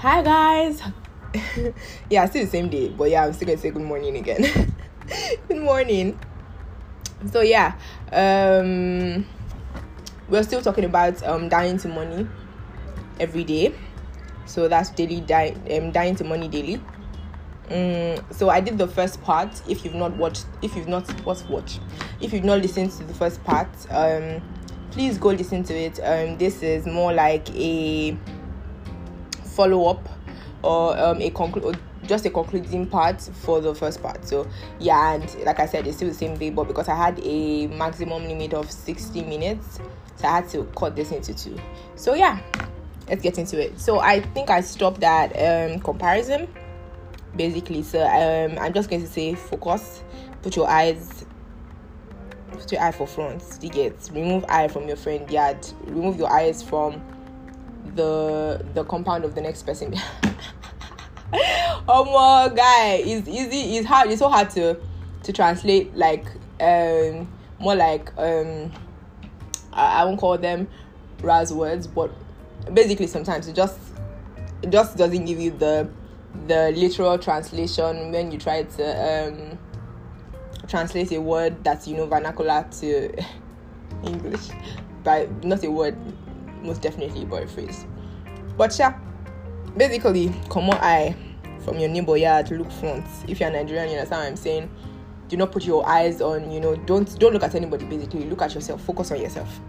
Hi guys. yeah, still the same day, but yeah, I'm still gonna say good morning again. good morning. So yeah, um, we're still talking about um dying to money every day. So that's daily die um dying to money daily. Um, so I did the first part. If you've not watched, if you've not what's watch, if you've not listened to the first part, um, please go listen to it. Um, this is more like a follow up or um, a conclude just a concluding part for the first part. So yeah and like i said it's still the same day but because i had a maximum limit of 60 minutes so i had to cut this into two. So yeah let's get into it. So i think i stopped at um comparison basically. So um i'm just going to say focus put your eyes put your eye for front. You get remove eye from your friend yard. Remove your eyes from the the compound of the next person. Oh my guy it's easy it's hard it's so hard to to translate like um more like um I, I won't call them raz words but basically sometimes it just it just doesn't give you the the literal translation when you try to um translate a word that's you know vernacular to english. But not a word most definitely a phrase. But yeah basically come on eye from your neighbor yard look front. If you're nigerian you understand what i'm saying? Do not put your eyes on you know don't don't look at anybody basically. Look at yourself. Focus on yourself.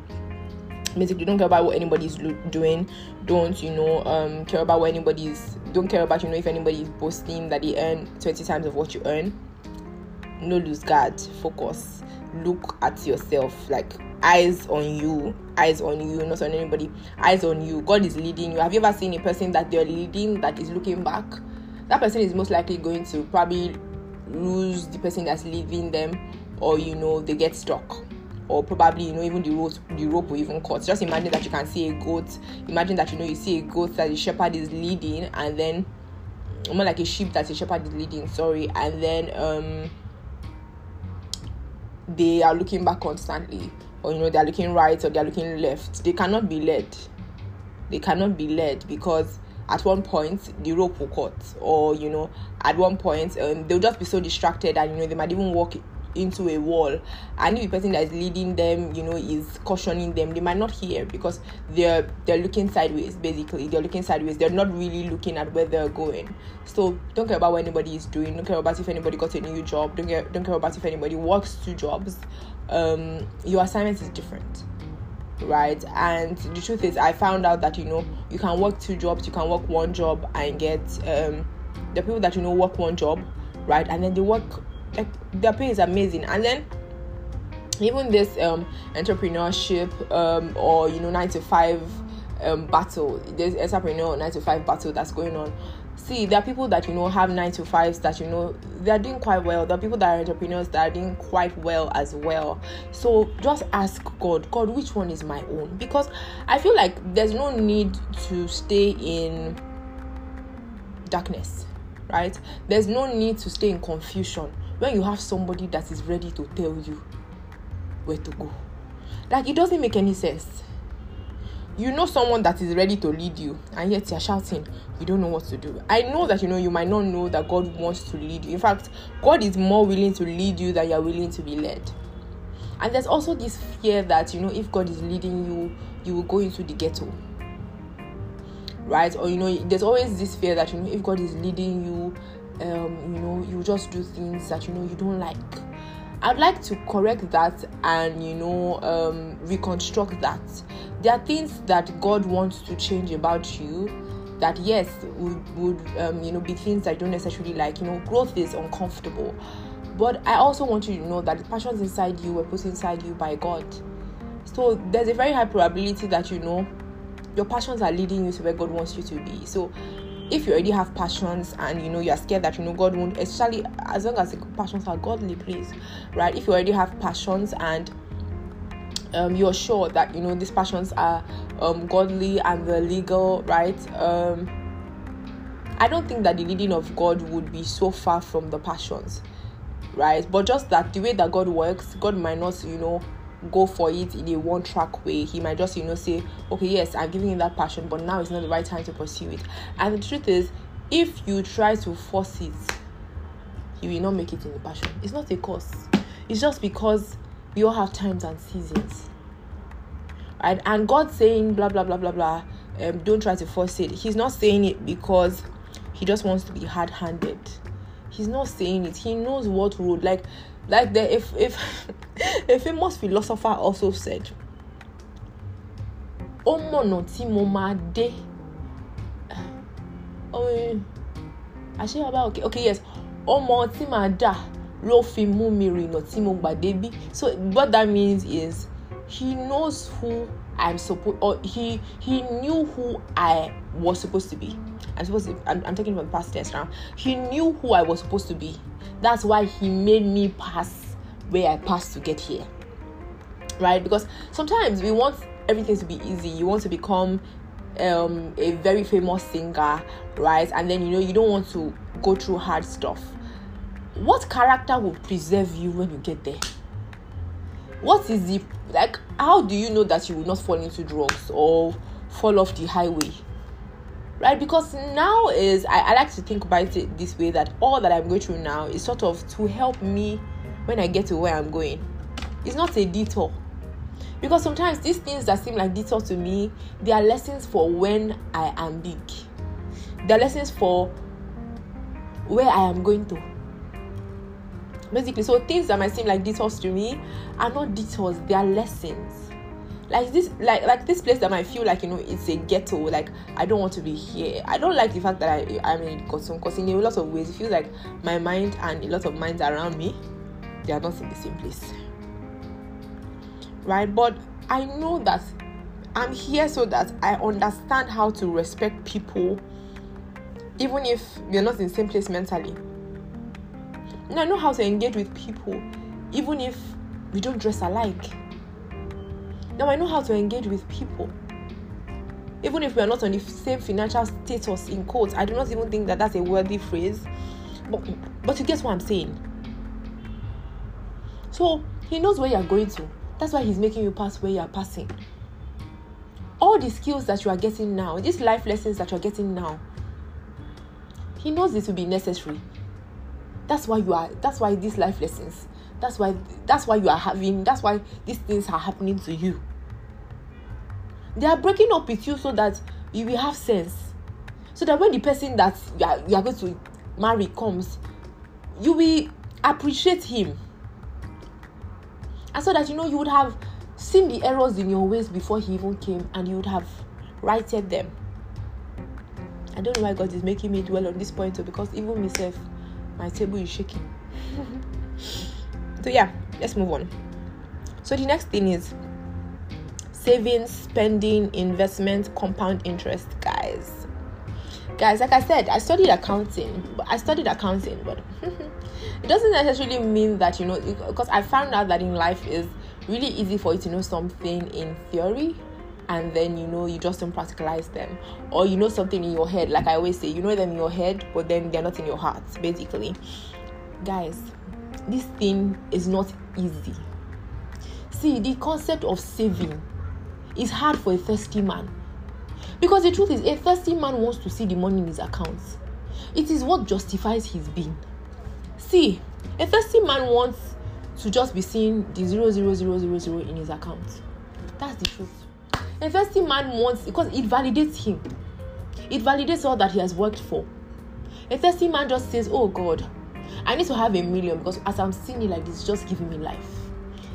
Basically don't care about what anybody's lo- doing. Don't you know um care about what anybody's don't care about you know if anybody's boasting that they earn 20 times of what you earn. No lose guard. Focus look at yourself like eyes on you eyes on you not on anybody eyes on you. God is leading you. Have you ever seen a person that they're leading that is looking back? That person is most likely going to probably lose the person that's leading them or you know they get stuck. Or probably you know even the rope the rope will even cut. Just imagine that you can see a goat. Imagine that you know you see a goat that the shepherd is leading and then more like a sheep that the shepherd is leading sorry. And then um they are looking back constantly or you know they're looking right or they're looking left they cannot be led. They cannot be led because at one point the rope will cut or you know at one point um, they'll just be so distracted and you know they might even walk into a wall and if the person that is leading them you know is cautioning them they might not hear because they're they're looking sideways basically. They're looking sideways. They're not really looking at where they're going. So don't care about what anybody is doing. Don't care about if anybody got a new job. Don't care don't care about if anybody works two jobs. Um your assignment is different right? And the truth is i found out that you know you can work two jobs. You can work one job and get um the people that you know work one job right? And then they work their pay is amazing. And then even this um entrepreneurship um or you know nine to five um battle there's entrepreneur nine to five battle that's going on. See there are people that you know have nine to fives that you know they're doing quite well. There are people that are entrepreneurs that are doing quite well as well. So just ask god god which one is my own? Because i feel like there's no need to stay in darkness right? There's no need to stay in confusion when you have somebody that is ready to tell you where to go. Like it doesn't make any sense. You know someone that is ready to lead you and yet you're shouting you don't know what to do. I know that you know you might not know that god wants to lead you. In fact god is more willing to lead you than you're willing to be led. And there's also this fear that you know if god is leading you you will go into the ghetto. Right? Or you know there's always this fear that you know if god is leading you um you know you just do things that you know you don't like I'd like to correct that and you know um, reconstruct that. There are things that God wants to change about you that yes would, would um, you know be things I don't necessarily like. You know, growth is uncomfortable, but I also want you to know that the passions inside you were put inside you by God. So there's a very high probability that you know your passions are leading you to where God wants you to be. So if you already have passions and you know you're scared that you know God won't, especially as long as the passions are godly, please, right? If you already have passions and um, you're sure that you know these passions are um, godly and they're legal, right? Um, I don't think that the leading of God would be so far from the passions, right? But just that the way that God works, God might not, you know, go for it in a one track way. He might just, you know, say, okay, yes, I'm giving you that passion, but now it's not the right time to pursue it. And the truth is, if you try to force it, you will not make it in the passion. It's not a cause. It's just because we all have times and seasons. Right? And God saying blah blah blah blah blah, um, don't try to force it. He's not saying it because he just wants to be hard-handed. He's not saying it. He knows what road. Like like the if if a famous philosopher also said, Omo no ti mo ma de. Oh, eh. bàbá okay okay yes ọmọ tí màá dà ló fi mú mi rìnà tí mo gbà débí so what that means is he knows who I'm supposed or he he knew who I was supposed to be. I'm supposed to I'm, I'm taking from past test now. He knew who I was supposed to be. That's why he made me pass where I passed to get here. Right? Because sometimes we want everything to be easy. You want to become um, a very famous singer, right? And then you know you don't want to go through hard stuff. What character will preserve you when you get there? What is the like? How do you know that you will not fall into drugs or fall off the highway? Right? Because now is I, I like to think about it this way that all that I'm going through now is sort of to help me when I get to where I'm going. It's not a detour because sometimes these things that seem like detours to me, they are lessons for when I am big. They are lessons for where I am going to. Basically, so things that might seem like detours to me are not detours, they are lessons. Like this, like like this place that might feel like you know it's a ghetto. Like I don't want to be here. I don't like the fact that I I'm in Kosom because in a lot of ways it feels like my mind and a lot of minds around me they are not in the same place right? But I know that I'm here so that I understand how to respect people, even if we're not in the same place mentally. And I know how to engage with people, even if we don't dress alike. Now I know how to engage with people. Even if we are not on the same financial status, in quotes, I do not even think that that's a worthy phrase. But, but you get what I'm saying. So he knows where you're going to that's why He's making you pass where you are passing. All the skills that you are getting now, these life lessons that you're getting now, He knows this will be necessary. That's why you are, that's why these life lessons, that's why that's why you are having, that's why these things are happening to you. They are breaking up with you so that you will have sense. So that when the person that you are, you are going to marry comes, you will appreciate him and so that you know you would have seen the errors in your ways before he even came and you would have righted them. I don't know why god is making me dwell on this point too because even myself my table is shaking. So yeah let's move on. So the next thing is saving spending investment compound interest guys. Guys like i said i studied accounting but i studied accounting but it doesn't necessarily mean that you know because i found out that in life is really easy for you to know something in theory and then you know you just don't practicalize them. Or you know something in your head like i always say you know them in your head but then they're not in your heart basically. Guys this thing is not easy. See the concept of saving is hard for a thirsty man. Because the truth is a thirsty man wants to see the money in his account. It is what justifies his being See, a thirsty man wants to just be seeing the zero zero zero zero zero in his account. That's the truth. A thirsty man wants because it validates him. It validates all that he has worked for. A thirsty man just says, "Oh God, I need to have a million because as I'm seeing it like this, it's just giving me life.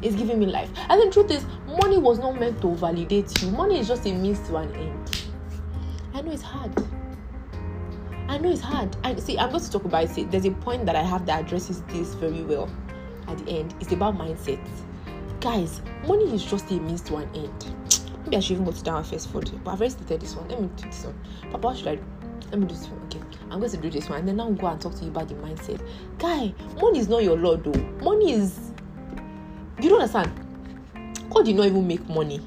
It's giving me life." And the truth is, money was not meant to validate you. Money is just a means to an end. I know it's hard. I know it's hard. I see. I'm going to talk about it. There's a point that I have that addresses this very well. At the end, it's about mindset. Guys, money is just a means to an end. Maybe I should even go to down first food, but I've already started this one. Let me do this one. Papa, should I? Let me do this one. Okay, I'm going to do this one, and then I'll go and talk to you about the mindset. Guy, money is not your lord, though. Money is. You don't understand. God did not even make money.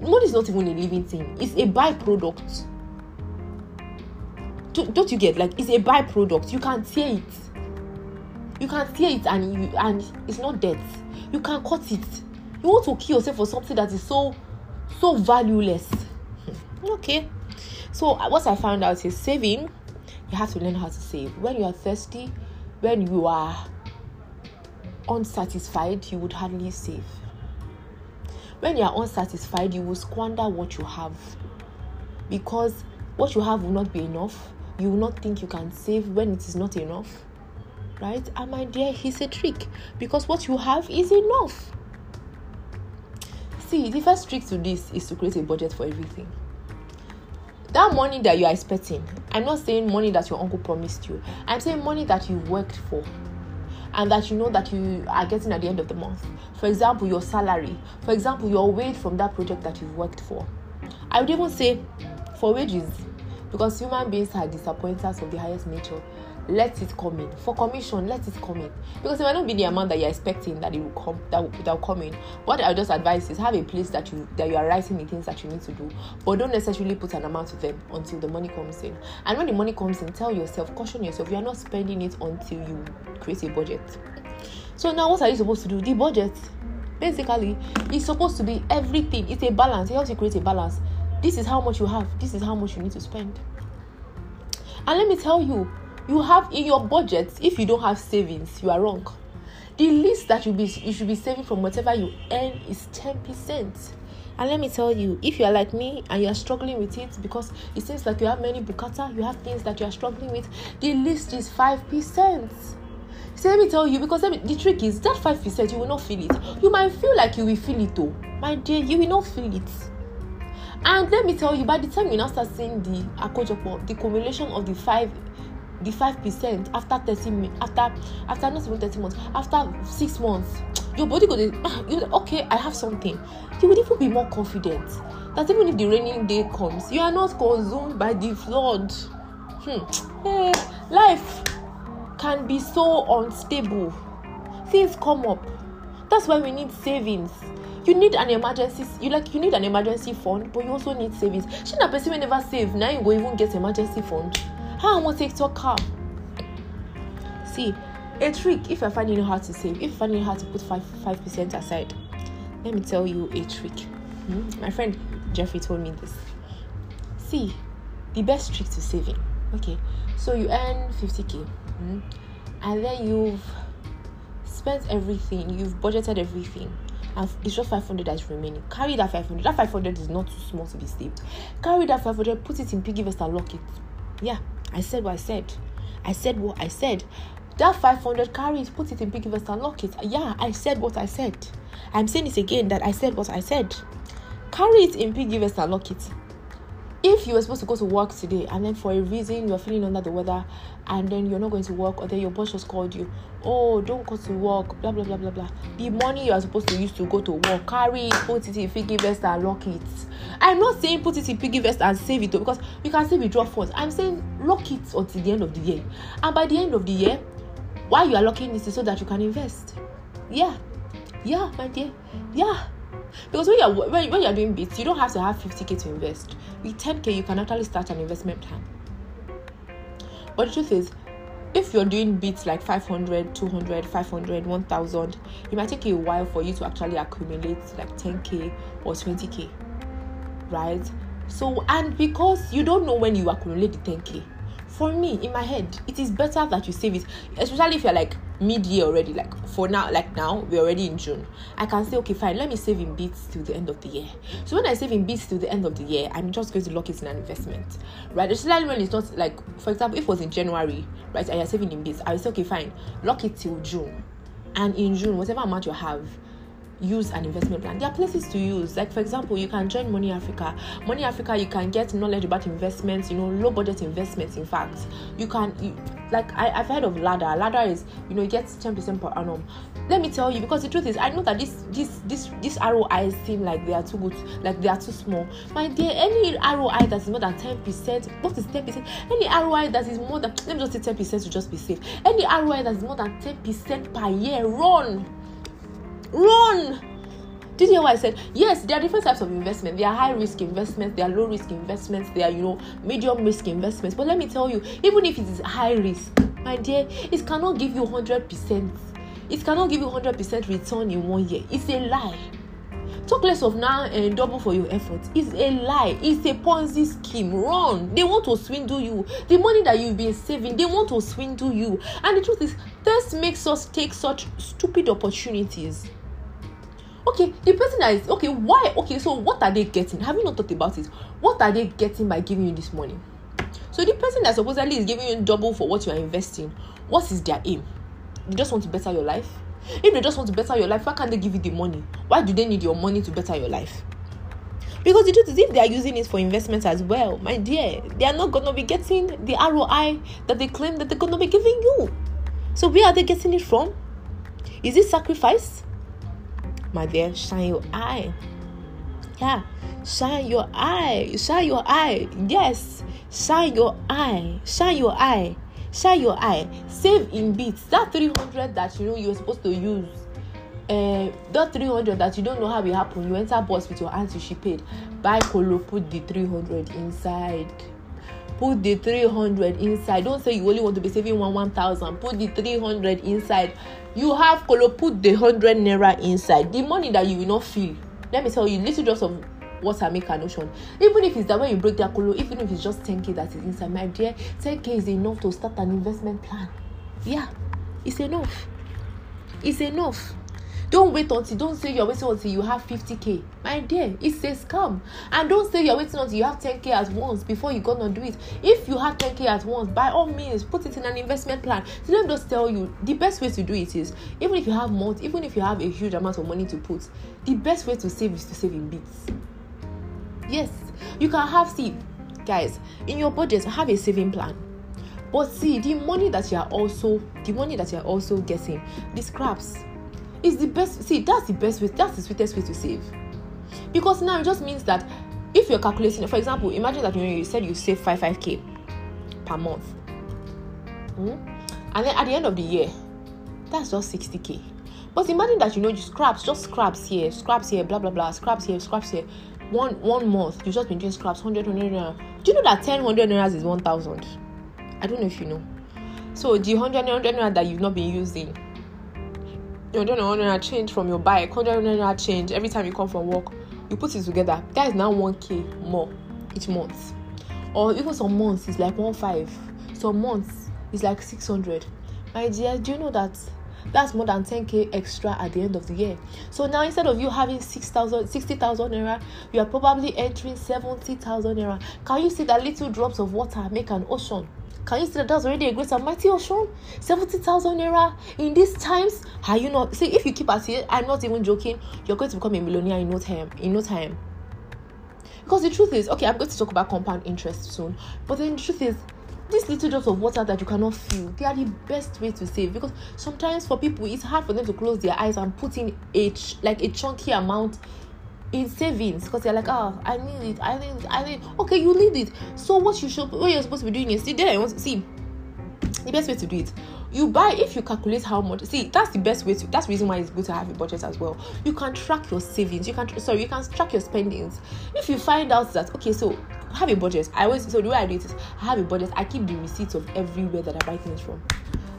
Money is not even a living thing. It's a byproduct don't you get like it's a byproduct you can tear it you can tear it and you and it's not death you can cut it You want to kill yourself for something that is so, so valueless. Okay. So uh, what I found out is saving. You have to learn how to save. When you are thirsty, when you are unsatisfied, you would hardly save. When you are unsatisfied, you will squander what you have because what you have will not be enough. You will not think you can save when it is not enough. Right? And my dear, he's a trick because what you have is enough. See, the first trick to this is to create a budget for everything. That money that you are expecting, I'm not saying money that your uncle promised you, I'm saying money that you worked for and that you know that you are getting at the end of the month. For example, your salary. For example, your wage from that project that you've worked for. I would even say for wages, because human beings are disappointers of the highest nature. Let it come in. For commission, let it come in. Because it might not be the amount that you're expecting that it will come that will, that will come in. What I just advise is have a place that you that you are writing the things that you need to do, but don't necessarily put an amount to them until the money comes in. And when the money comes in, tell yourself, caution yourself, you are not spending it until you create a budget. So now what are you supposed to do? The budget basically is supposed to be everything. It's a balance. It helps you create a balance this is how much you have. This is how much you need to spend. And let me tell you you have in your budget if you don't have savings you are wrong. The least that you be you should be saving from whatever you earn is 10% and let me tell you if you are like me and you are struggling with it because it seems like you have many bukata you have things that you are struggling with the least is 5% so let me tell you because me, the trick is that 5% you will not feel it. You might feel like you will feel it though. My dear you will not feel it and let me tell you by the time you now start seeing the akojopo the cumulation of the five the five percent after thirty after after not even thirty months after six months your body go dey ah you okay i have something. You will even be more confident that even if the raining day comes you are not consumed by the flood. Hmm. eh, life can be so unstable. Things come up. That's why we need savings you need an emergency you like you need an emergency fund but you also need savings shey na person wey never save na you go even get emergency fund how am i wan take talk am see a trick if i find you it hard to save if you're finding it hard to put five five percent aside let me tell you a trick hmm? my friend jeffrey told me this see the best trick to saving okay so you earn 50k hmm? and then you've spent everything you've budgeted everything and it's just 500 that is remaining. Carry that 500. That 500 is not too small to be saved. Carry that 500, put it in PiggyVest and lock it. Yeah, I said what I said. I said what I said. That 500, carry it, put it in PiggyVest and lock it. Yeah, I said what I said. I'm saying it again that I said what I said. Carry it in PiggyVest and lock it if you were supposed to go to work today and then for a reason you're feeling under the weather and then you're not going to work or then your boss just called you oh don't go to work blah blah blah blah blah. The money you are supposed to use to go to work carry it put it in PiggyVest and lock it. I'm not saying put it in PiggyVest and save it though because you can still withdraw funds. I'm saying lock it until the end of the year. And by the end of the year why you are locking it is so that you can invest. Yeah. Yeah my dear. Yeah because when you're when, when you're doing bits you don't have to have 50k to invest. With 10k you can actually start an investment plan. But the truth is if you're doing bits like 500 200 500 1000 it might take a while for you to actually accumulate like 10k or 20k right? So and because you don't know when you accumulate the 10k for me in my head it is better that you save it especially if you're like mid-year already like for now like now we're already in june. I can say okay fine let me save in bits till the end of the year. So when i save in bits till the end of the year i'm just going to lock it in an investment right? Especially when it's not like for example if it was in january right and you're saving in bits i would say okay fine lock it till june. And in june whatever amount you have use an investment plan. There are places to use. Like for example, you can join Money Africa. Money Africa, you can get knowledge about investments. You know, low budget investments. In fact, you can you, like I, have heard of Ladda. Ladda is you know gets ten percent per annum. Let me tell you because the truth is I know that this this this this ROI seem like they are too good, like they are too small. My dear, any ROI that is more than ten percent, what is ten percent? Any ROI that is more than let me just say ten percent to just be safe. Any ROI that is more than ten percent per year, run Run! Did you hear what I said? Yes, there are different types of investment. There are high risk investments, there are low risk investments, there are, you know, medium risk investments. But let me tell you, even if it is high risk, my dear, it cannot give you 100%. It cannot give you 100% return in one year. It's a lie. talk less of now and double for your effort it's a lie it's a ponzi scheme run they want to swindle you the money that you've been saving they want to swindle you and the truth is this makes us take such stupid opportunities okay the person that is okay why okay so what are they getting? Have you not thought about it? What are they getting by giving you this money? So the person that supposedly is giving you double for what you are investing what is their aim? They just want to better your life? If they just want to better your life why can't they give you the money? Why do they need your money to better your life? Because the truth is if they are using it for investment as well my dear they are not going to be getting the roi that they claim that they're going to be giving you. So where are they getting it from? Is it sacrifice my dear. Shine your eye. Yeah. Shine your eye. Shine your eye. Yes. Shine your eye. Shine your eye. Shine your eye. Save in bits that 300 that you know you're supposed to use uh, that 300 that you don't know how it happened you enter bus with your auntie she paid. Buy kolo put the 300 inside put the 300 inside. Don't say you only want to be saving one 1000 put the 300 inside. You have colo put the 100 naira inside. The money that you will not feel. Let me tell you little drops of water make an ocean even if it's that when you break that colo even if it's just 10k that is inside my dear 10k is enough to start an investment plan. Yeah it's enough. It's enough don't wait until don't say you're waiting until you have 50k my dear it's a scam and don't say you're waiting until you have 10k at once before you're gonna do it. If you have 10k at once by all means put it in an investment plan. So let me just tell you the best way to do it is even if you have more even if you have a huge amount of money to put the best way to save is to save in bits. Yes you can have see guys in your budget have a saving plan. But see the money that you are also the money that you are also getting the scraps is the best see that's the best way that's the sweetest way to save. Because now it just means that if you're calculating for example imagine that you, know, you said you save 5 5k per month. Mm? and then at the end of the year that's just 60k but imagine that you know you scraps just scraps here scraps here blah blah blah scraps here scraps here. One one month you've just been doing scraps 100 100 naira do you know that 10 100 naira is 1000 i don't know if you know. So the 100 100 naira that you've not been using you don't know 100 naira change from your bike 100 naira change every time you come from work you put it together. That is now 1k more each month. Or even some months it's like 1.5 some months it's like 600 my dear do you know that that's more than 10k extra at the end of the year? So now instead of you having 6000 60000 naira you are probably entering 70000 naira. Can you see that little drops of water make an ocean can you see that that's already a great and mighty ocean 70000 naira in these times? Are you not see if you keep at it i'm not even joking. You're going to become a millionaire in no time in no time. Because the truth is okay i'm going to talk about compound interest soon. But then the truth is these little drops of water that you cannot feel they are the best way to save. Because sometimes for people it's hard for them to close their eyes and put in a ch- like a chunky amount in savings because they're like oh i need it i need it i need it. okay you need it. So what you should what you're supposed to be doing is see there i want to see the best way to do it you buy if you calculate how much see that's the best way to that's the reason why it's good to have a budget as well. You can track your savings you can sorry you can track your spendings. If you find out that okay so have a budget i always so the way i do it is i have a budget i keep the receipts of everywhere that i buy things from.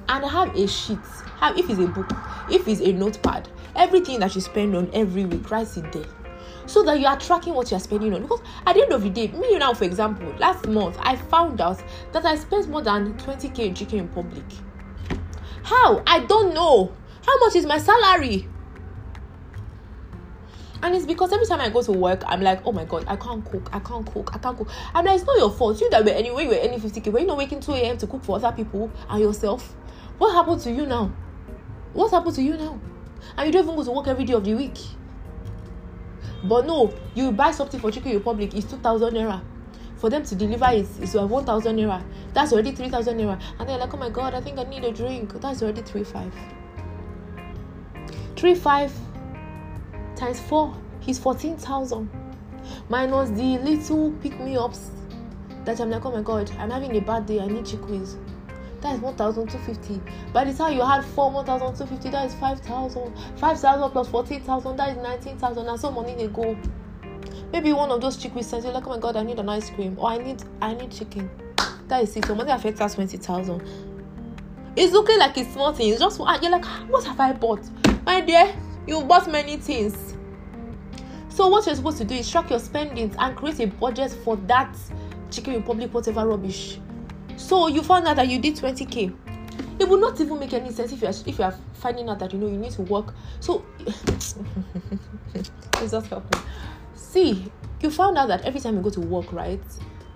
And I have a sheet have if it's a book if it's a notepad everything that you spend on every week write it there so that you are tracking what you are spending on because at the end of the day me now for example last month i found out that i spent more than 20k in chicken republic how i don't know how much is my salary and it's because every time I go to work, I'm like, oh my god, I can't cook, I can't cook, I can't cook. I'm like, it's not your fault. You that were anyway, you were earning 50k, but you not waking 2 a.m. to cook for other people and yourself. What happened to you now? What happened to you now? And you don't even go to work every day of the week. But no, you buy something for Chicken Republic, it's 2,000 naira. For them to deliver it, it's 1,000 naira. That's already 3,000 naira. And they're like, oh my god, I think I need a drink. That's already 3,5. 3,5 times 4 is 14,000. Minus the little pick me ups that I'm like, oh my god, I'm having a bad day, I need chickweed. That is 1,250. By the time you had 4, 1,250, that is 5,000. 5,000 plus 14,000, that is 19,000. And some money they go. Maybe one of those chickweed says, you're like, oh my god, I need an ice cream. Or I need I need chicken. That is it. So money affects us 20,000. It's looking like a small thing. It's just, you're like, what have I bought? My dear, you bought many things So what you're supposed to do is track your spendings and create a budget for that Chicken Republic, whatever rubbish. So you found out that you did 20k. It would not even make any sense if you are if you are finding out that you know you need to work. So Jesus help me. See, you found out that every time you go to work, right,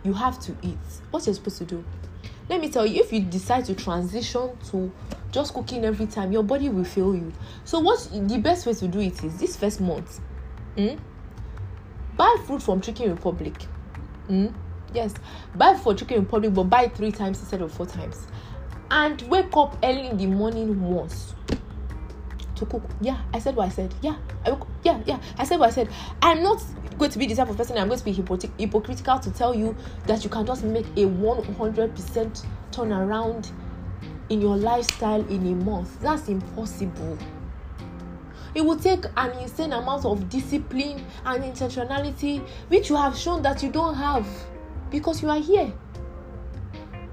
you have to eat. What you're supposed to do? Let me tell you, if you decide to transition to just cooking every time, your body will fail you. So, what the best way to do it is this first month, mm, buy food from Chicken Republic. Mm, yes, buy for Chicken Republic, but buy three times instead of four times. And wake up early in the morning once to cook. Yeah, I said what I said. Yeah, I, yeah, yeah. I said what I said. I'm not going to be the type of person I'm going to be hypocritical to tell you that you can just make a 100% turnaround in your lifestyle in a month. That's impossible. It will take an insane amount of discipline and intentionality, which you have shown that you don't have because you are here.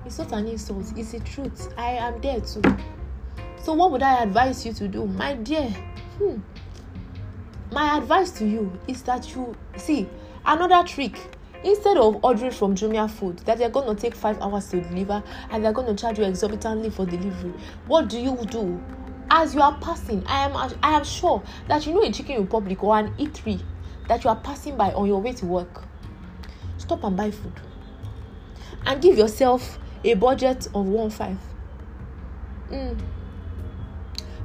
It's not an insult, it's the truth. I am there too. So, what would I advise you to do? My dear, hmm, my advice to you is that you see another trick instead of ordering from Jumia food that they're going to take five hours to deliver and they're going to charge you exorbitantly for delivery, what do you do? As you are passing, I am I am sure that you know a Chicken Republic or an E3 that you are passing by on your way to work. Stop and buy food, and give yourself a budget of one five. Mm.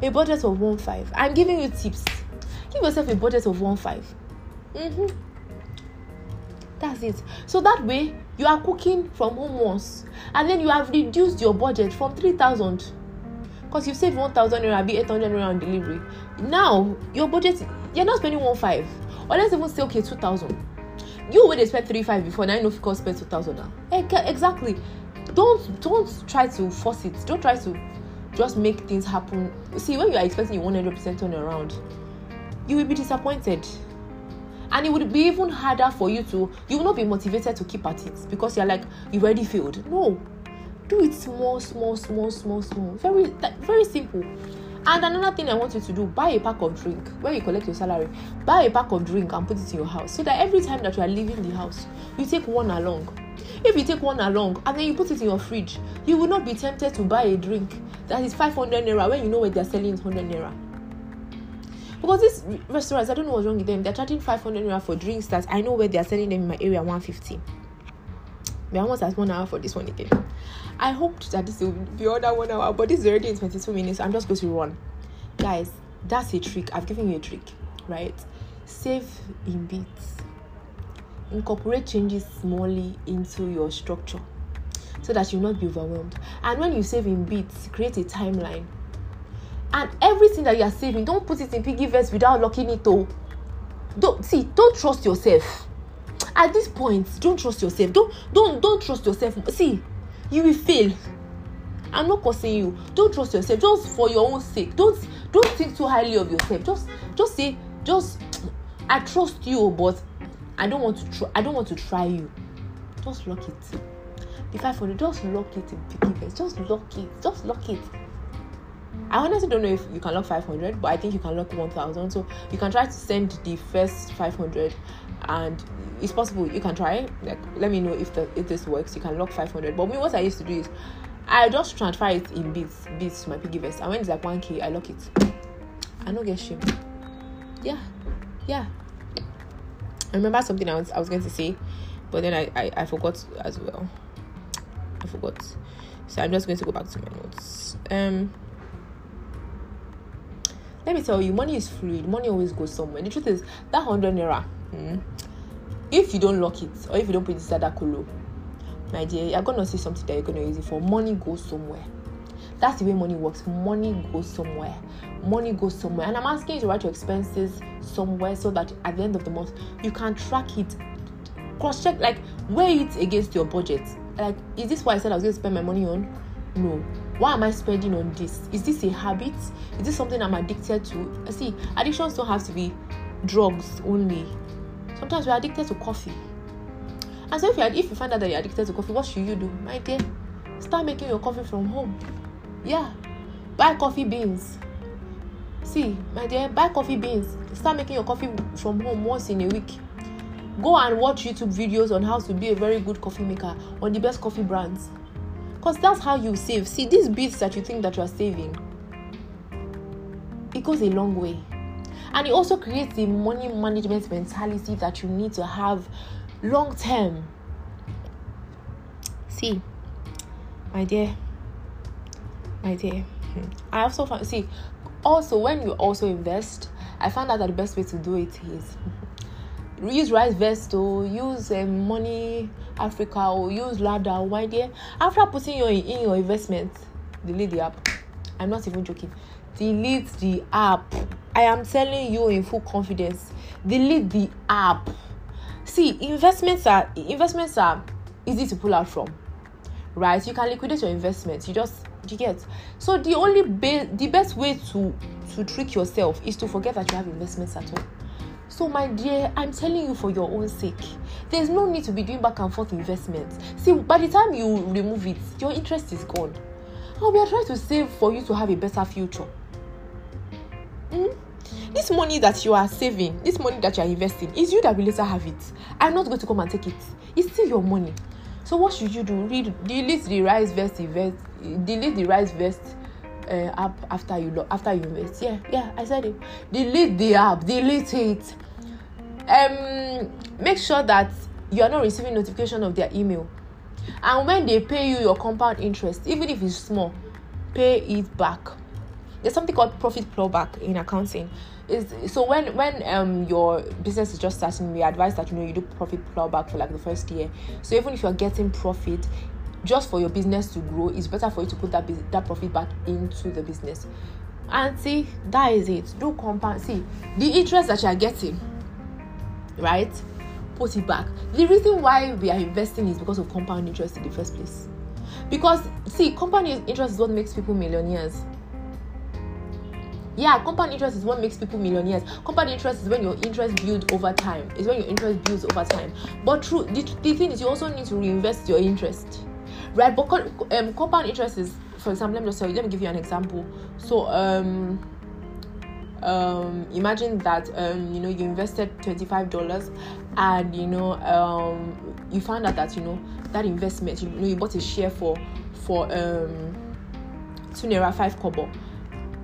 A budget of one five. I'm giving you tips give yourself a budget of one five mm-hmm. that's it so that way you are cooking from home once and then you have reduced your budget from three thousand because you saved one thousand naira be eight hundred naira on delivery now your budget you're not spending one five or let's even say okay two thousand you dey spend three five before now you no fit come spend two thousand now. Exactly. Don't don't try to force it. Don't try to just make things happen. See when you are expecting a one hundred percent turn around you will be disappointed. And it would be even harder for you to you will not be motivated to keep at it because you're like you already failed. No. Do it small small small small small. Very very simple and another thing i want you to do buy a pack of drink when you collect your salary buy a pack of drink and put it in your house so that every time that you are leaving the house you take one along if you take one along and then you put it in your fridge you will not be tempted to buy a drink that is 500 naira when you know where they're selling it 100 naira because these restaurants, I don't know what's wrong with them. They're charging 500 naira for drinks that I know where they're selling them in my area 150. But almost as one hour for this one again. I hoped that this will be under one hour, but this is already in 22 minutes. I'm just going to run. Guys, that's a trick. I've given you a trick, right? Save in bits. Incorporate changes smallly into your structure so that you'll not be overwhelmed. And when you save in bits, create a timeline and everything that you are saving don't put it in PiggyVest without locking it oh don't see don't trust yourself at this point don't trust yourself. Don't don't don't trust yourself. See you will fail. I'm not cursing you. Don't trust yourself. Just for your own sake. Don't don't think too highly of yourself. Just just say just i trust you but i don't want to try i don't want to try you. Just lock it. The 500 just lock it in piggy vest just lock it. Just lock it I honestly don't know if you can lock 500, but I think you can lock 1000. So you can try to send the first 500, and it's possible you can try. Like, let me know if the if this works. You can lock 500. But me, what I used to do is I just transfer it in bits, bits to my PiggyVest, and when it's like 1k, I lock it. I don't get shame. Yeah, yeah. I remember something I was I was going to say, but then I, I, I forgot as well. I forgot. So I'm just going to go back to my notes. Um let me tell you, money is fluid. Money always goes somewhere. The truth is, that hundred naira, mm, if you don't lock it or if you don't put it inside that kolo, my dear, you're gonna see something that you're gonna use it for. Money goes somewhere. That's the way money works. Money goes somewhere. Money goes somewhere. And I'm asking you to write your expenses somewhere so that at the end of the month you can track it, cross check, like weigh it against your budget. Like, is this what I said I was going to spend my money on? No why am I spending on this? Is this a habit? Is this something I'm addicted to? See, addictions don't have to be drugs only. Sometimes we're addicted to coffee. And so if you if you find out that you're addicted to coffee, what should you do? My dear, start making your coffee from home. Yeah. Buy coffee beans. See, my dear, buy coffee beans. Start making your coffee from home once in a week. Go and watch YouTube videos on how to be a very good coffee maker on the best coffee brands. Because that's how you save. See, these bits that you think that you are saving, it goes a long way. And it also creates the money management mentality that you need to have long term. See, my dear, my dear, I also found, see, also when you also invest, I found out that the best way to do it is use RiseVest or use um, Money Africa oh, or use Ladda. Oh, or my dear, after putting your in your investment, delete the app. I'm not even joking. Delete the app. I am telling you in full confidence. Delete the app. See, investments are investments are easy to pull out from, right? You can liquidate your investments. You just you get so the only be- the best way to to trick yourself is to forget that you have investments at all so my dear i'm telling you for your own sake. There's no need to be doing back and forth investments. See by the time you remove it your interest is gone. And we are trying to save for you to have a better future. Mm? this money that you are saving this money that you are investing is you that will later have it. I'm not going to come and take it. It's still your money. So what should you do? Read delete the RiseVest event delete the RiseVest uh, app after you after you invest. Yeah, yeah, I said it. Delete the app, delete it. Um, make sure that you are not receiving notification of their email. And when they pay you your compound interest, even if it's small, pay it back. There's something called profit plowback in accounting. Is so when when um your business is just starting, we advise that you know you do profit plowback for like the first year. So even if you're getting profit, just for your business to grow, it's better for you to put that that profit back into the business. And see, that is it. Do compound. See, the interest that you are getting, right? Put it back. The reason why we are investing is because of compound interest in the first place. Because see, compound interest is what makes people millionaires. Yeah, compound interest is what makes people millionaires. Compound interest is when your interest builds over time. It's when your interest builds over time. But true, the, the thing is, you also need to reinvest your interest right? But um, compound interest is, for example, let me just tell you. Let me give you an example. So, um, um, imagine that um, you know you invested twenty five dollars, and you know um, you found out that you know that investment you know you bought a share for for um two naira five kobo,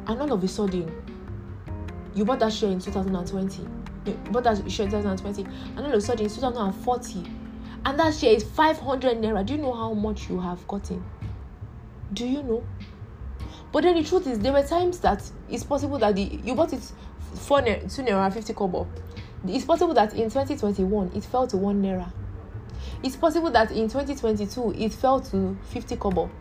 and all of a sudden you bought that share in two thousand and twenty. You bought that share in 2020 and all of a sudden in 2040 and that share is 500 naira. Do you know how much you have gotten? Do you know? But then the truth is, there were times that it's possible that the you bought it for two naira 50 kobo. It's possible that in 2021 it fell to one naira. It's possible that in 2022 it fell to 50 kobo.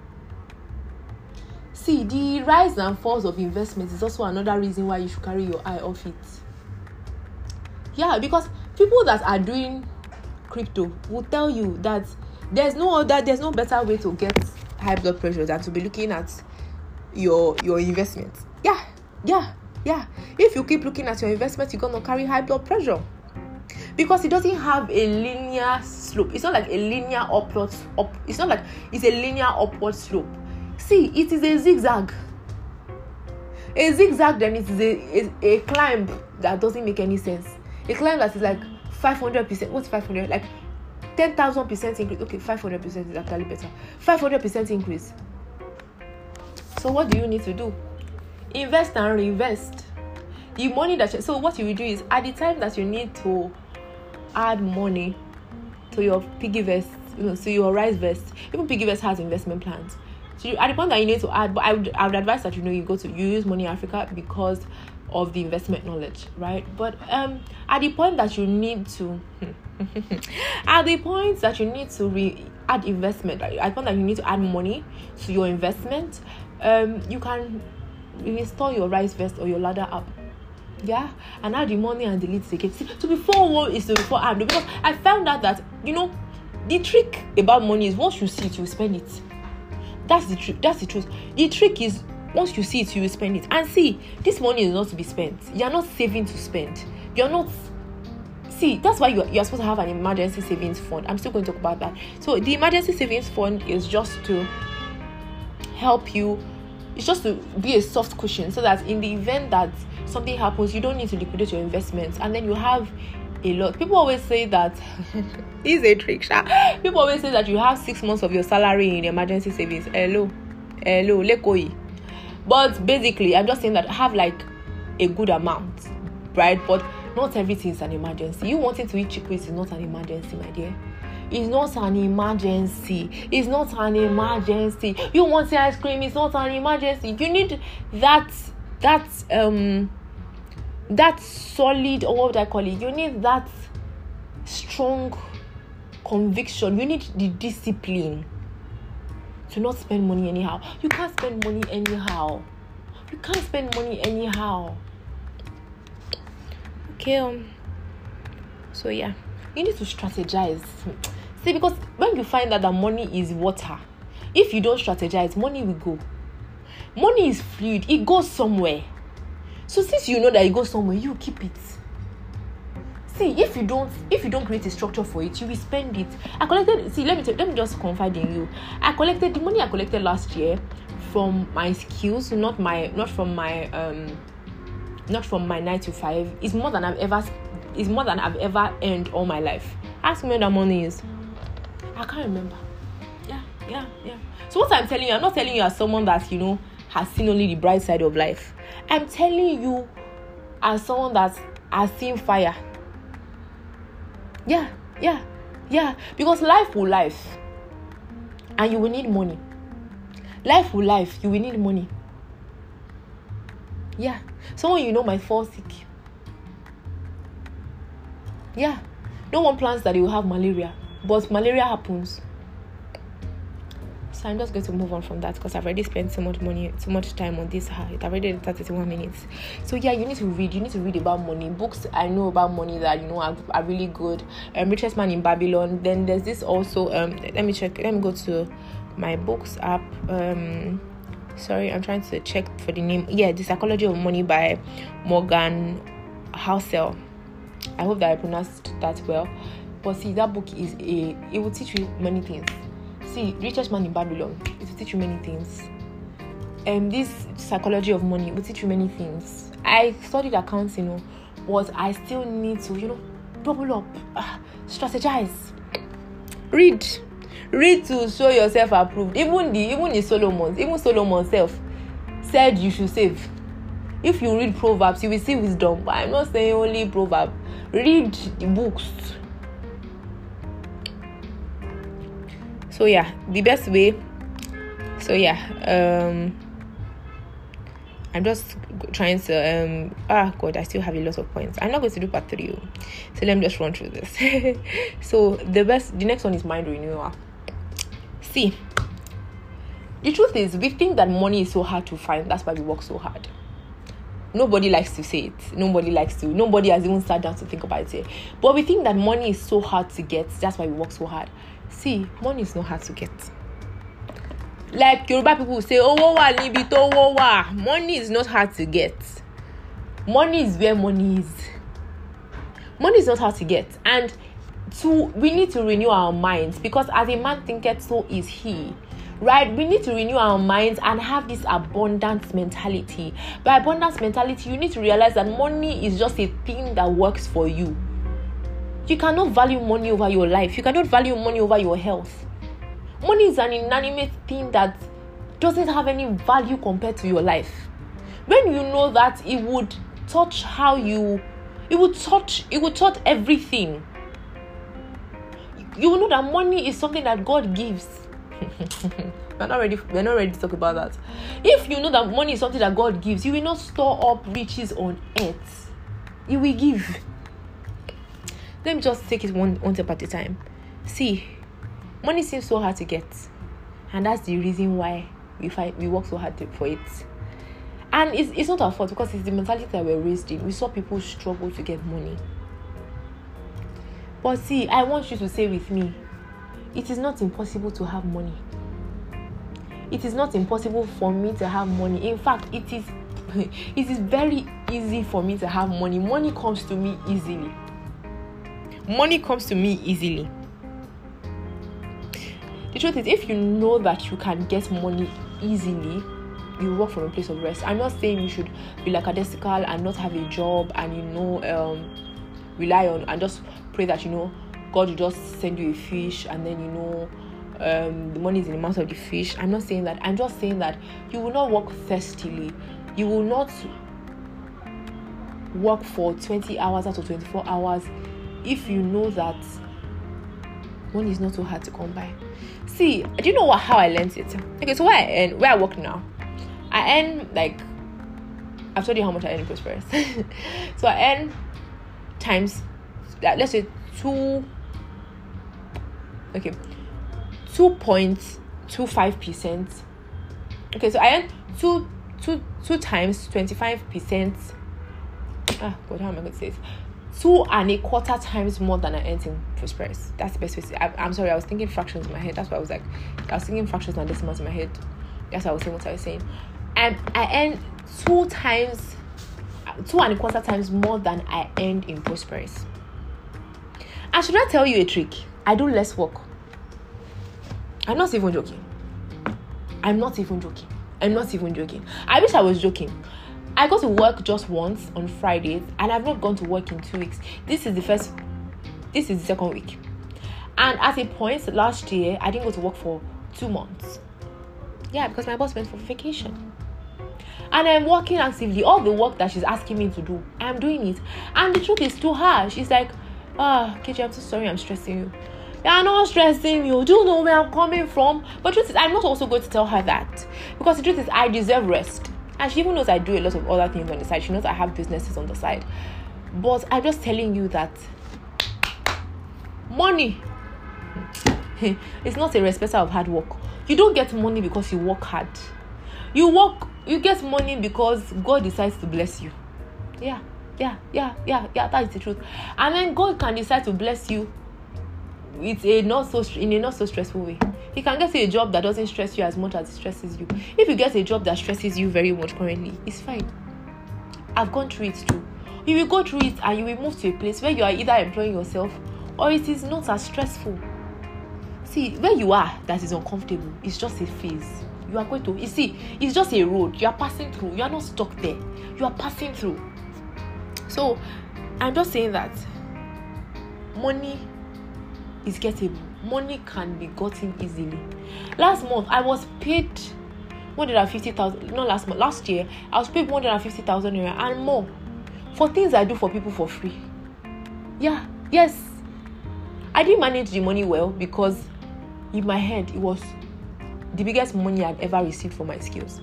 See, the rise and falls of investment is also another reason why you should carry your eye off it. Yeah, because people that are doing crypto will tell you that there's no other there's no better way to get high blood pressure than to be looking at your your investment. Yeah yeah yeah. If you keep looking at your investment you're gonna carry high blood pressure. Because it doesn't have a linear slope. It's not like a linear upward up it's not like it's a linear upward slope. See it is a zigzag. A zigzag then it is a, a, a climb that doesn't make any sense. A climb that is like 500 percent. What's 500 like 10,000 percent increase. Okay 500 percent is actually better. 500 percent increase so what do you need to do invest and reinvest the money that you, so what you will do is at the time that you need to add money to your PiggyVest you know to your RiseVest. even PiggyVest has investment plans so you, at the point that you need to add but I would, I would advise that you know you go to you use money africa because of the investment knowledge, right? But um, at the point that you need to, at the point that you need to re- add investment, at the point that you need to add money to your investment, um, you can install your RiseVest or your Ladda app. Yeah, and add the money and delete the again. See, to be forward is to before add because I found out that you know the trick about money is once you see it, you spend it. That's the truth. That's the truth. The trick is once you see it, you spend it. And see, this money is not to be spent. You're not saving to spend. You're not. See, that's why you're, you're supposed to have an emergency savings fund. I'm still going to talk about that. So, the emergency savings fund is just to help you it's just to be a soft cushion so that in the event that something happens, you don't need to liquidate your investments and then you have a lot. People always say that is a trick. Sha. People always say that you have six months of your salary in emergency savings. Hello, hello, lekoi. But basically, I'm just saying that have like a good amount, right? But not everything is an emergency. You wanting to eat chicken is not an emergency, my dear. It's not an emergency. It's not an emergency. You want the ice cream? It's not an emergency. You need that that um that solid or what I call it? You need that strong conviction. You need the discipline to not spend money anyhow. You can't spend money anyhow. You can't spend money anyhow. Okay. Um, so yeah, you need to strategize. See, because when you find that the money is water, if you don't strategize, money will go. Money is fluid; it goes somewhere. So since you know that it goes somewhere, you keep it. See, if you don't, if you don't create a structure for it, you will spend it. I collected. See, let me tell, let me just confide in you. I collected the money I collected last year from my skills, not my, not from my, um, not from my nine to five. Is more than I've ever, is more than I've ever earned all my life. Ask me where that money is. I can't remember. Yeah, yeah, yeah. So what I'm telling you, I'm not telling you as someone that you know has seen only the bright side of life. I'm telling you as someone that has seen fire. Yeah, yeah, yeah. Because life will life. And you will need money. Life will life. You will need money. Yeah. Someone you know might fall sick. Yeah. No one plans that he will have malaria. But malaria happens. So I'm just going to move on from that because I've already spent so much money, so much time on this. I've already 31 minutes. So yeah, you need to read. You need to read about money. Books I know about money that you know are, are really good. Um, Richest Man in Babylon. Then there's this also. Um, let me check. Let me go to my books app. Um, sorry, I'm trying to check for the name. Yeah, The Psychology of Money by Morgan Housel. I hope that I pronounced that well. But see, that book is a. It will teach you many things see, richest man in Babylon, it will teach you many things. And um, this psychology of money will teach you many things. I studied accounts, you know, but I still need to, you know, double up, uh, strategize, read, read to show yourself approved. Even the even the Solomon, even Solomon self said you should save. If you read Proverbs, you will see wisdom. But I'm not saying only proverb. Read the books. So yeah the best way so yeah um i'm just trying to um ah god i still have a lot of points. I'm not going to do part three so let me just run through this. So the best the next one is mind renewal. See the truth is we think that money is so hard to find. That's why we work so hard nobody likes to say it. Nobody likes to nobody has even sat down to think about it. But we think that money is so hard to get. That's why we work so hard. See money is not hard to get. Like yoruba people say níbi tó owó wà. Money is not hard to get. Money is where money is. Money is not hard to get. And to we need to renew our minds because as a man thinketh so is he right we need to renew our minds and have this abundance mentality by abundance mentality you need to realize that money is just a thing that works for you you cannot value money over your life. You cannot value money over your health. Money is an inanimate thing that doesn't have any value compared to your life. When you know that it would touch how you it would touch it would touch everything. You know that money is something that God gives. We're not ready we're not ready to talk about that. If you know that money is something that God gives, you will not store up riches on earth. You will give let me just take it one one step at a time. See, money seems so hard to get, and that's the reason why we fight we work so hard to, for it. And it's, it's not our fault because it's the mentality that we're raised in. We saw people struggle to get money. But see, I want you to say with me, it is not impossible to have money. It is not impossible for me to have money. In fact, it is it is very easy for me to have money. Money comes to me easily money comes to me easily. The truth is, if you know that you can get money easily, you work from a place of rest. I'm not saying you should be like lackadaisical and not have a job and you know um, rely on and just pray that you know God will just send you a fish and then you know um, the money is in the mouth of the fish. I'm not saying that. I'm just saying that you will not work thirstily. You will not work for 20 hours out of 24 hours if you know that money is not so hard to come by. See, do you know what how I learned it? Okay, so where I earn, where I work now, I earn like I've told you how much I earn in Prosperous. so I earn times let's say two okay 2.25 percent okay so i earn two two two times 25 percent ah god how am i going to say it two and a quarter times more than I earned in Prosperous. That's the best way to say. I, am sorry, I was thinking fractions in my head. That's why I was like, I was thinking fractions and decimals in my head. That's why I was saying what I was saying. And I earned two times, two and a quarter times more than I earned in Prosperous. And should I tell you a trick? I do less work. I'm not even joking. I'm not even joking. I'm not even joking. I wish I was joking. I go to work just once on Fridays and I've not gone to work in two weeks. This is the first, this is the second week. And at a point last year, I didn't go to work for two months. Yeah, because my boss went for vacation. And I'm working actively. All the work that she's asking me to do, I'm doing it. And the truth is too hard. She's like, ah, oh, KJ, I'm so sorry I'm stressing you. You're not stressing you. Do know where I'm coming from? But truth is, I'm not also going to tell her that. Because the truth is, I deserve rest. And she even knows I do a lot of other things on the side. She knows I have businesses on the side. But I'm just telling you that money is not a respecter of hard work. You don't get money because you work hard. You work, you get money because God decides to bless you. Yeah, yeah, yeah, yeah, yeah. That is the truth. And then God can decide to bless you it's a not so in a not so stressful way. You can get a job that doesn't stress you as much as it stresses you. If you get a job that stresses you very much currently, it's fine. I've gone through it too. You will go through it and you will move to a place where you are either employing yourself or it is not as stressful. See, where you are that is uncomfortable, it's just a phase. You are going to, you see, it's just a road. You are passing through. You are not stuck there. You are passing through. So, I'm just saying that money is gettable. Money can be gotten easily. Last month, I was paid more than 50,000. Not last month, last year, I was paid more than 50,000 naira and more for things I do for people for free. Yeah, yes. I didn't manage the money well because in my head, it was the biggest money I'd ever received for my skills.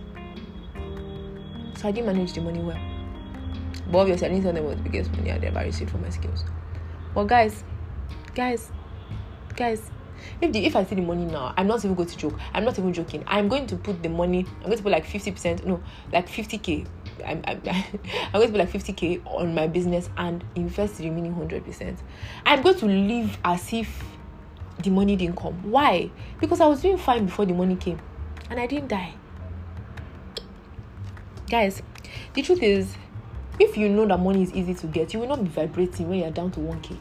So I didn't manage the money well. But obviously, I didn't tell them what the biggest money I'd ever received for my skills. But guys, guys, guys if the if i see the money now i'm not even going to joke. I'm not even joking. I'm going to put the money i'm going to put like 50 percent no like 50k I'm, I'm, I'm going to put like 50k on my business and invest the remaining 100% i'm going to live as if the money didn't come. Why? Because i was doing fine before the money came and i didn't die. Guys the truth is if you know that money is easy to get you will not be vibrating when you're down to 1k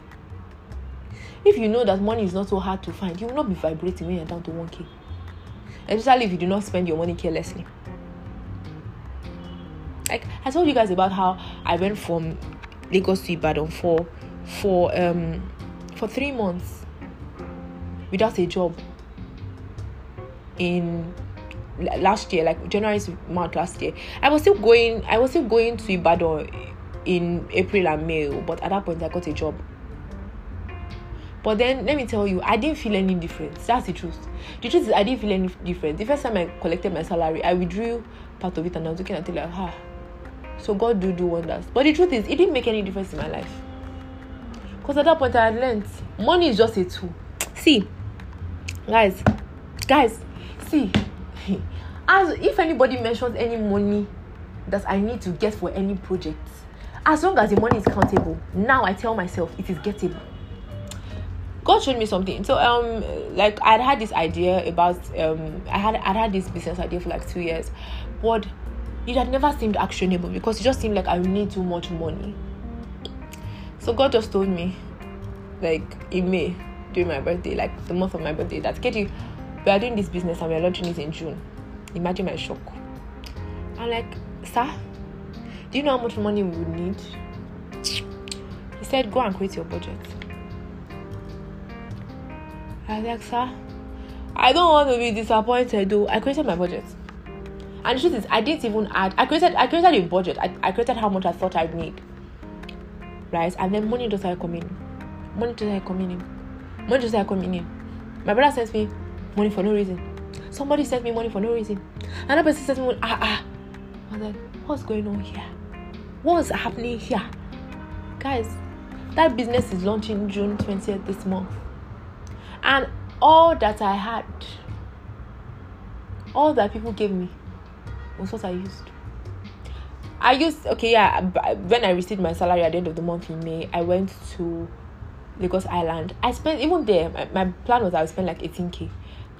if you know that money is not so hard to find, you will not be vibrating when you're down to 1k. Especially if you do not spend your money carelessly. Like I told you guys about how I went from Lagos to Ibadan for for um for three months without a job in last year, like January to March last year. I was still going I was still going to Ibadan in April and May, but at that point I got a job but then let me tell you, I didn't feel any difference. That's the truth. The truth is I didn't feel any difference. The first time I collected my salary, I withdrew part of it and I was looking at it like, ah. So God do do wonders. But the truth is, it didn't make any difference in my life. Because at that point I had learned money is just a tool. See, guys, guys, see, as if anybody mentions any money that I need to get for any project, as long as the money is countable, now I tell myself it is gettable. God showed me something. So um like I'd had this idea about um I had I'd had this business idea for like two years, but it had never seemed actionable because it just seemed like I would need too much money. So God just told me, like in May, during my birthday, like the month of my birthday, that Katie, we are doing this business and we are launching it in June. Imagine my shock. I'm like, sir, do you know how much money we would need? He said, go and create your budget. I I don't want to be disappointed though. I created my budget. And the truth is, I didn't even add. I created, I created a budget. I, I created how much I thought I'd need. Right, and then money just started coming. Money just started coming in. Money just started coming in. My brother sends me money for no reason. Somebody sent me money for no reason. Another person sent me money. Ah ah. I was like, what's going on here? What's happening here, guys? That business is launching June twentieth this month, and all that I had, all that people gave me, was what I used. I used okay, yeah. When I received my salary at the end of the month in May, I went to Lagos Island. I spent even there. My, my plan was I would spend like 18k.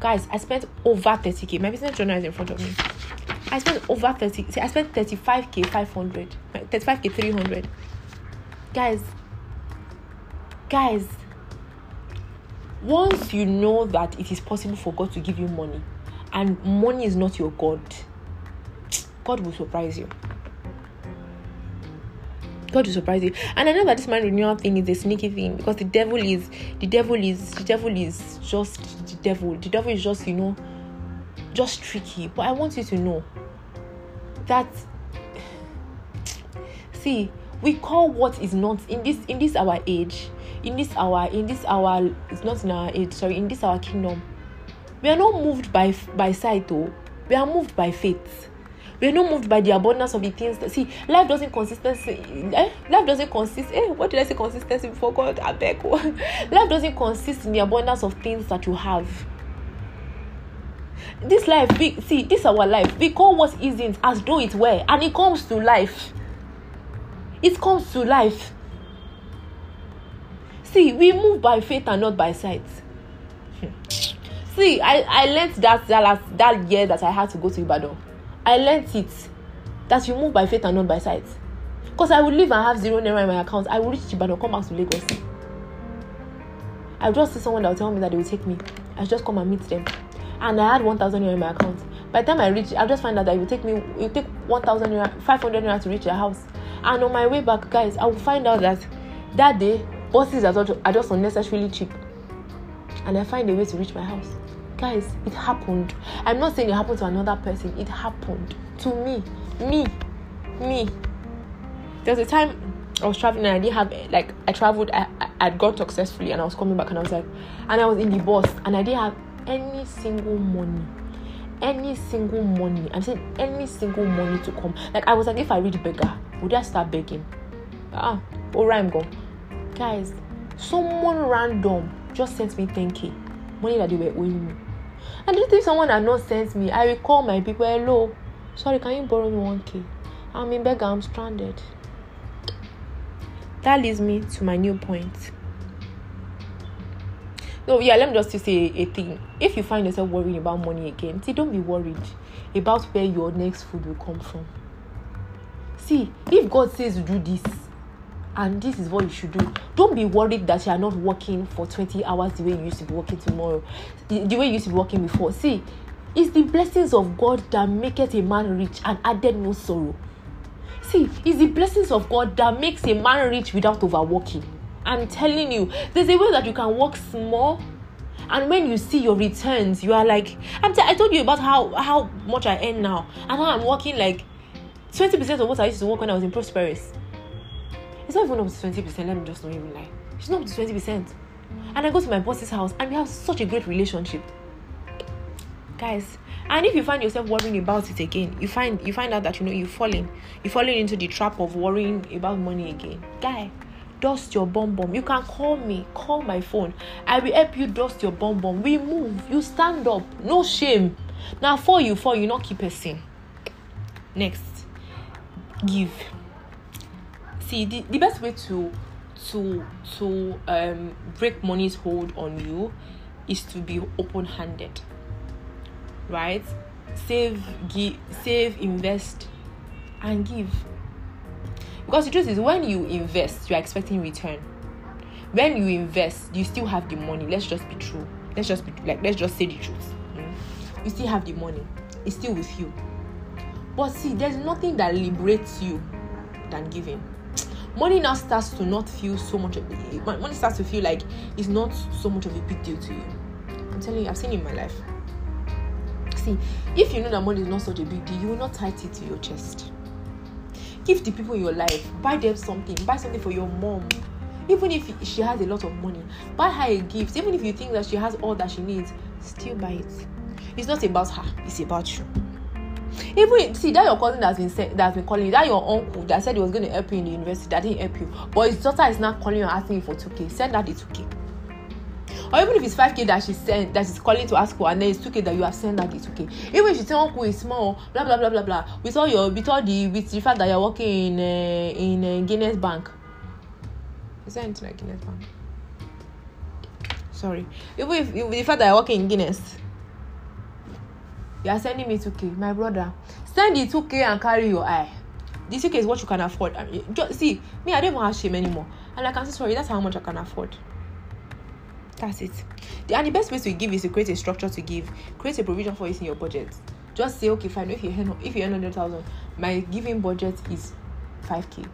Guys, I spent over 30k. My business journal is in front of me. I spent over 30. See, I spent 35k 500. 35k 300. Guys, guys, once you know that it is possible for God to give you money, and money is not your God, God will surprise you. God will surprise you. And I know that this mind renewal thing is a sneaky thing because the devil is the devil is the devil is just the devil. The devil is just, you know, just tricky. But I want you to know that see, we call what is not in this in this our age, in this hour in this hour it's not in our age, sorry, in this our kingdom. We are not moved by by sight though. We are moved by faith we're not moved by the abundance of the things that see life doesn't consistency eh? life doesn't consist eh? what did i say consistency before god i beg life doesn't consist in the abundance of things that you have this life we see this our life we call what isn't as though it were and it comes to life it comes to life see we move by faith and not by sight see i i learned that that last that year that i had to go to ibadan I learned it that you move by faith and not by sight. Because I would leave and have zero naira in my account. I will reach Ibadan, come back to Lagos. I would just see someone that will tell me that they will take me. I just come and meet them. And I had 1,000 naira in my account. By the time I reach, I'll just find out that it will take me, it will take 1,000 naira, 500 naira to reach the house. And on my way back, guys, I will find out that that day, buses are just unnecessarily cheap. And I find a way to reach my house. Guys it happened. I'm not saying it happened to another person. It happened to me. Me. Me. There was a time i was traveling and i didn't have like i traveled i i'd gone successfully and i was coming back and i was like and i was in the bus and i didn't have any single money. Any single money. I'm saying any single money to come. Like i was like if i read Berger would i start begging? Ah oh rhyme go guys someone random just sent me 10k money that they were owing me and if someone had not sent me, I will call my people, hello, sorry, can you borrow me 1k? I'm in Berger, I'm stranded. That leads me to my new point. No, yeah, let me just say a thing. If you find yourself worrying about money again, see, don't be worried about where your next food will come from. See, if God says do this, and this is what you should do. Don't be worried that you are not working for 20 hours the way you used to be working tomorrow, the, way you used to be working before. See, it's the blessings of God that maketh a man rich and added no sorrow. See, it's the blessings of God that makes a man rich without overworking. I'm telling you, there's a way that you can work small and when you see your returns you are like I'm t- i told you about how how much i earn now and how i'm working like 20% of what i used to work when i was in prosperous it's not even up to 20%, let me just not even lie. It's not up to 20%. Mm. And I go to my boss's house and we have such a great relationship. Guys, and if you find yourself worrying about it again, you find you find out that you know you're falling, you're falling into the trap of worrying about money again. Guy, dust your bum bum. You can call me, call my phone. I will help you dust your bum bum. We move, you stand up, no shame. Now for you, for you, not keep a sin. Next, give see the, the best way to to to um break money's hold on you is to be open-handed right? Save give save invest and give. Because the truth is when you invest you're expecting return. When you invest you still have the money. Let's just be true. Let's just be like let's just say the truth. Mm? you still have the money. It's still with you. But see, there's nothing that liberates you than giving. Money now starts to not feel so much of. Money starts to feel like it's not so much of a big deal to you. I'm telling you, I've seen it in my life. See, if you know that money is not such a big deal, you will not tie it to your chest. Give the people in your life, buy them something, buy something for your mom. Even if she has a lot of money, buy her a gift. Even if you think that she has all that she needs, still buy it. It's not about her, it's about you. Even see that your cousin that's been said that's been calling you, that your uncle that said he was going to help you in the university that didn't help you, but his daughter is now calling you and asking you for 2k. Send that the 2k. Or even if it's 5k that she sent that she's calling to ask for and then it's 2k that you have sent that the 2k. Even if she say uncle is small, blah blah blah blah blah. With all your with all the with the fact that you're working in uh, in uh, Guinness Bank. Is that anything like Guinness Bank? Sorry. Even if, if the fact that you're working in Guinness you are sending me 2k my brother. Send the 2k and carry your eye. The 2k is what you can afford. I mean, just, see me i don't even have shame anymore. And like i'm so sorry that's how much i can afford. That's it. The, and the best way to give is to create a structure to give. Create a provision for it in your budget. Just say okay fine if you earn if you earn 100000 my giving budget is 5k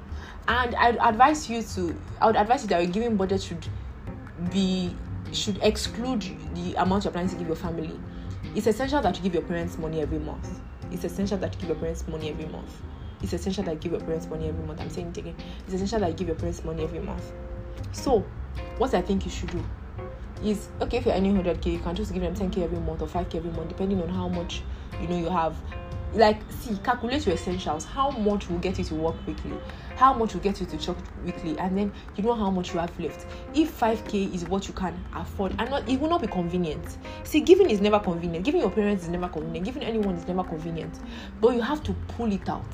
and i advise you to i would advise you that your giving budget should be should exclude the amount you're planning to give your family it's essential that you give your parents money every month. It's essential that you give your parents money every month. It's essential that you give your parents money every month. I'm saying it again. It's essential that you give your parents money every month. So, what I think you should do is okay if you're earning 100k, you can just give them 10k every month or 5k every month, depending on how much you know you have like see calculate your essentials how much will get you to work weekly how much will get you to church weekly and then you know how much you have left. If 5k is what you can afford and not it will not be convenient. See giving is never convenient. Giving your parents is never convenient. Giving anyone is never convenient. But you have to pull it out.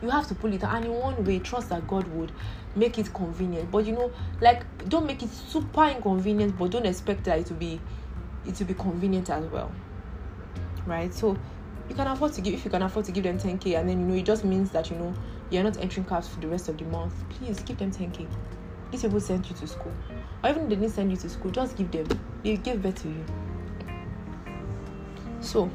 You have to pull it out and in one way trust that god would make it convenient. But you know like don't make it super inconvenient but don't expect that it to be it to be convenient as well. Right? So you can afford to give if you can afford to give them 10k and then you know it just means that you know you're not entering cabs for the rest of the month. Please give them 10k these people sent you to school. Or even they didn't send you to school just give them. They give birth to you. So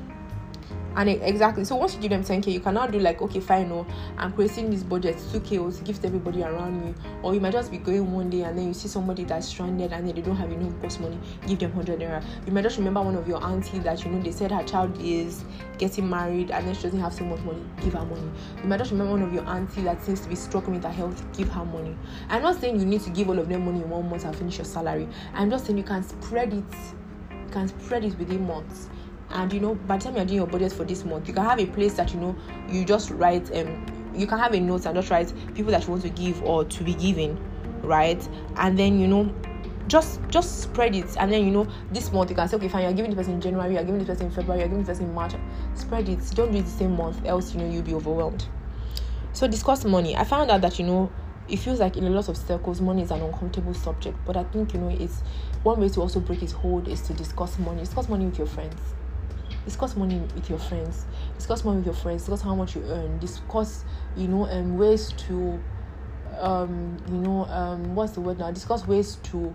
and it, exactly. So once you give them 10k you cannot do like okay fine no i'm creating this budget 2k to give to everybody around me. Or you might just be going one day and then you see somebody that's stranded and then they don't have enough bus money give them 100 naira. You might just remember one of your auntie that you know they said her child is getting married and then she doesn't have so much money give her money. You might just remember one of your auntie that seems to be struggling with her health give her money. I'm not saying you need to give all of them money in one month and finish your salary. I'm just saying you can spread it you can spread it within months and you know by the time you're doing your budget for this month you can have a place that you know you just write um you can have a note and just write people that you want to give or to be given right? And then you know just just spread it. And then you know this month you can say okay fine you're giving the person in january you're giving the person in february you're giving the person in march. Spread it. Don't do it the same month else you know you'll be overwhelmed. So discuss money. I found out that you know it feels like in a lot of circles money is an uncomfortable subject. But i think you know it's one way to also break its hold is to discuss money. Discuss money with your friends discuss money with your friends. Discuss money with your friends. Discuss how much you earn. Discuss you know um ways to um you know um what's the word now? Discuss ways to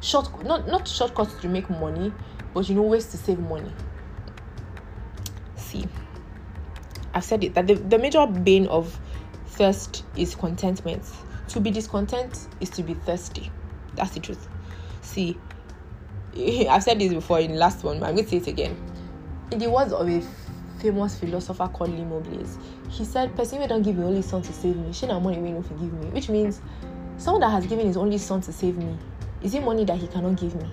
short not not shortcuts to make money but you know ways to save money. See i've said it that the, the major bane of thirst is contentment. To be discontent is to be thirsty. That's the truth. See i've said this before in the last one but i'm going to say it again in the words of a famous philosopher called Limo Blaze, he said, Person don't give me only son to save me, she not money will not forgive me. Which means someone that has given his only son to save me, is it money that he cannot give me?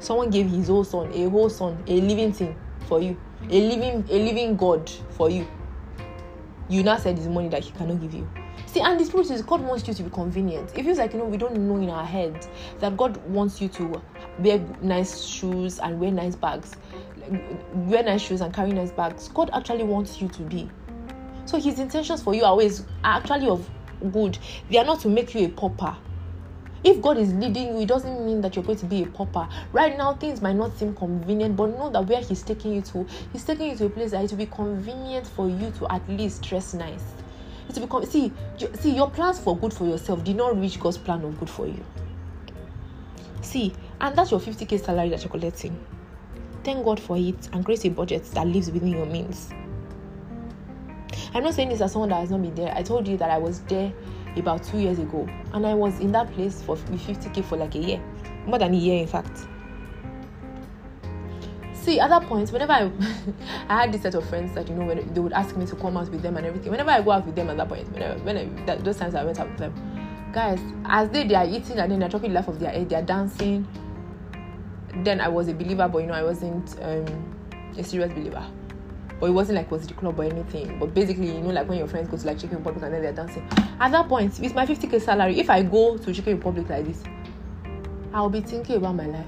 Someone gave his whole son, a whole son, a living thing for you, a living, a living God for you. You now said it's money that he cannot give you. See, and this is God wants you to be convenient. It feels like you know we don't know in our heads that God wants you to wear nice shoes and wear nice bags wear nice shoes and carry nice bags. God actually wants you to be. So his intentions for you are always actually of good. They are not to make you a pauper. If God is leading you, it doesn't mean that you're going to be a pauper. Right now, things might not seem convenient, but know that where He's taking you to, He's taking you to a place that it will be convenient for you to at least dress nice. It will become see, see your plans for good for yourself did not reach God's plan of good for you. See, and that's your 50k salary that you're collecting. Thank God for it and create a budget that lives within your means. I'm not saying this as someone that has not been there. I told you that I was there about two years ago, and I was in that place for 50k for like a year, more than a year, in fact. See, at that point, whenever I, I had this set of friends that you know when they would ask me to come out with them and everything. Whenever I go out with them at that point, whenever when I, that, those times I went out with them, guys, as they they are eating and then they're talking life of their head, they're dancing. Then I was a believer, but you know I wasn't um, a serious believer. But it wasn't like was the club or anything. But basically, you know, like when your friends go to like Chicken Republic and then they're dancing. At that point, with my 50k salary, if I go to Chicken Republic like this, I'll be thinking about my life.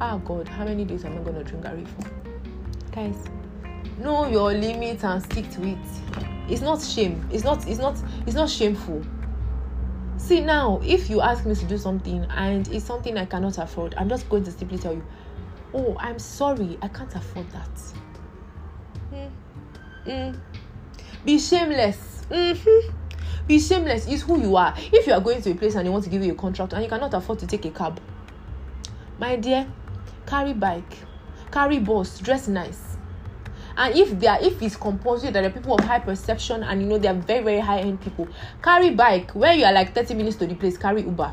Ah oh God, how many days am I gonna drink garri for? Guys, know your limits and stick to it. It's not shame. It's not. It's not. It's not shameful. See now, if you ask me to do something and it's something I cannot afford, I'm just going to simply tell you, "Oh, I'm sorry, I can't afford that." Mm. Be shameless. Mm-hmm. Be shameless is who you are. If you are going to a place and they want to give you a contract and you cannot afford to take a cab, my dear, carry bike, carry bus, dress nice. And if they are, if it's compulsory that are people of high perception and you know they are very very high end people, carry bike. Where you are like 30 minutes to the place, carry Uber.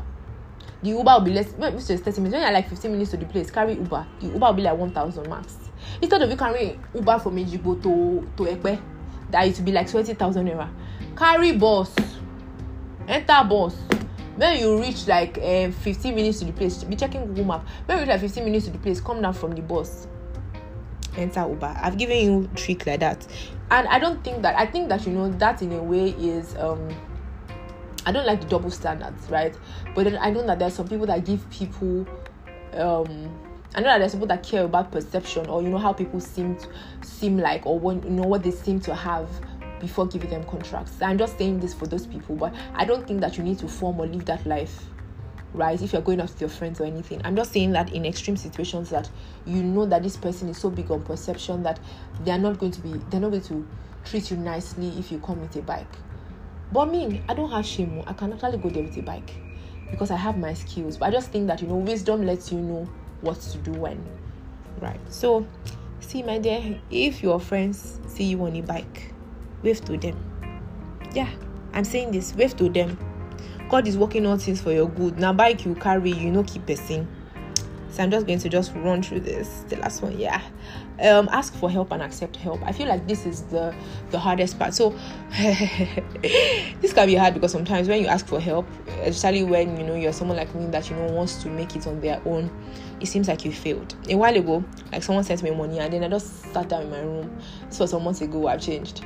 The Uber will be less. Well, it's 30 minutes. When you are like 15 minutes to the place, carry Uber. The Uber will be like 1,000 max instead of you carrying uber from ejigbo to to epe that it will be like twenty thousand naira carry bus enter bus when you reach like um, fifteen minutes to the place be checking google map when you reach like fifteen minutes to the place come down from the bus enter uber. I've given you trick like that. And i don't think that i think that you know that in a way is um i don't like the double standards right? But then i know that there's some people that give people um I know that there's people that care about perception or you know how people seem to, seem like or when you know what they seem to have before giving them contracts. I'm just saying this for those people, but I don't think that you need to form or live that life right if you're going out with your friends or anything i'm just saying that in extreme situations that you know that this person is so big on perception that they're not going to be they're not going to treat you nicely if you come with a bike but me i don't have shame oh. i can actually go there with a bike because i have my skills but i just think that you know wisdom lets you know what to do when. Right. So, see, my dear, if your friends see you on a bike, wave to them. Yeah, I'm saying this, wave to them. God is working all things for your good. Now, bike you carry, you know, keep passing. So I'm just going to just run through this. The last one, yeah. Um, ask for help and accept help. I feel like this is the the hardest part. So this can be hard because sometimes when you ask for help, especially when you know you're someone like me that you know wants to make it on their own, it seems like you failed. A while ago, like someone sent me money and then I just sat down in my room. This was some months ago. I've changed.